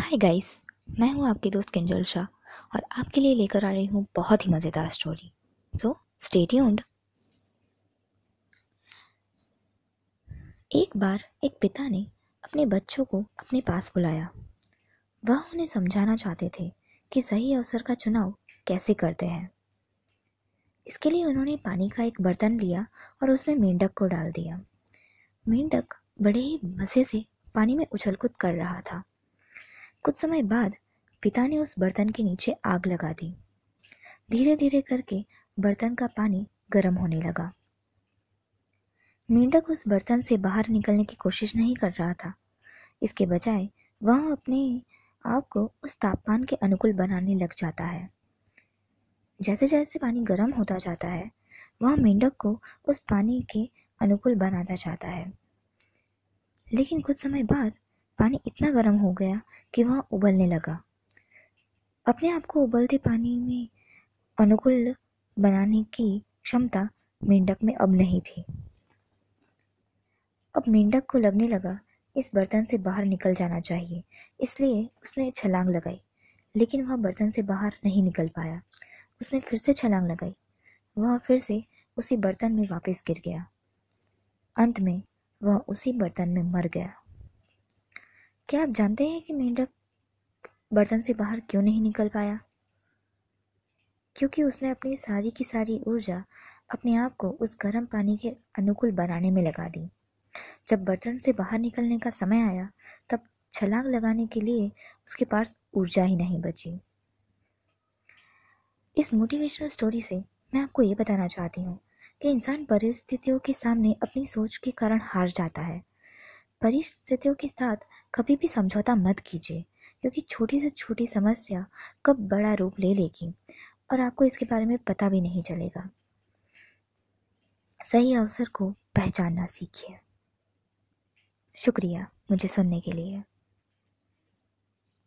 Hi guys मैं हूँ आपकी दोस्त किंजल शाह और आपके लिए लेकर आ रही हूँ बहुत ही मज़ेदार स्टोरी सो स्टे ट्यून्ड एक बार एक पिता ने अपने बच्चों को अपने पास बुलाया। वह उन्हें समझाना चाहते थे कि सही अवसर का चुनाव कैसे करते हैं। इसके लिए उन्होंने पानी का एक बर्तन लिया और उसमें मेंढक को डाल दिया। मेंढक बड़े ही मज़े से पानी में उछलकूद कर रहा था। कुछ समय बाद पिता ने उस बर्तन के नीचे आग लगा दी। धीरे धीरे करके बर्तन का पानी गर्म होने लगा। मेंढक उस बर्तन से बाहर निकलने की कोशिश नहीं कर रहा था। इसके बजाय वह अपने आप को उस तापमान के अनुकूल बनाने लग जाता है। जैसे जैसे पानी गर्म होता जाता है, वह मेंढक को उस पानी के अनुकूल बनाता जाता है। लेकिन कुछ समय बाद पानी इतना गर्म हो गया कि वह उबलने लगा। अपने आप को उबलते पानी में अनुकूल बनाने की क्षमता मेंढक में अब नहीं थी। अब मेंढक को लगने लगा, इस बर्तन से बाहर निकल जाना चाहिए, इसलिए उसने छलांग लगाई, लेकिन वह बर्तन से बाहर नहीं निकल पाया। उसने फिर से छलांग लगाई, वह फिर से उसी बर्तन में वापस गिर गया। अंत में वह उसी बर्तन में मर गया। क्या आप जानते हैं कि मेंढक बर्तन से बाहर क्यों नहीं निकल पाया? क्योंकि उसने अपनी सारी की सारी ऊर्जा अपने आप को उस गर्म पानी के अनुकूल बनाने में लगा दी। जब बर्तन से बाहर निकलने का समय आया, तब छलांग लगाने के लिए उसके पास ऊर्जा ही नहीं बची। इस मोटिवेशनल स्टोरी से मैं आपको ये बताना चाहती हूँ कि इंसान परिस्थितियों के सामने अपनी सोच के कारण हार जाता है। परिस्थितियों के साथ कभी भी समझौता मत कीजिए, क्योंकि छोटी से छोटी समस्या कब बड़ा रूप ले लेगी और आपको इसके बारे में पता भी नहीं चलेगा। सही अवसर को पहचानना सीखिए। शुक्रिया मुझे सुनने के लिए।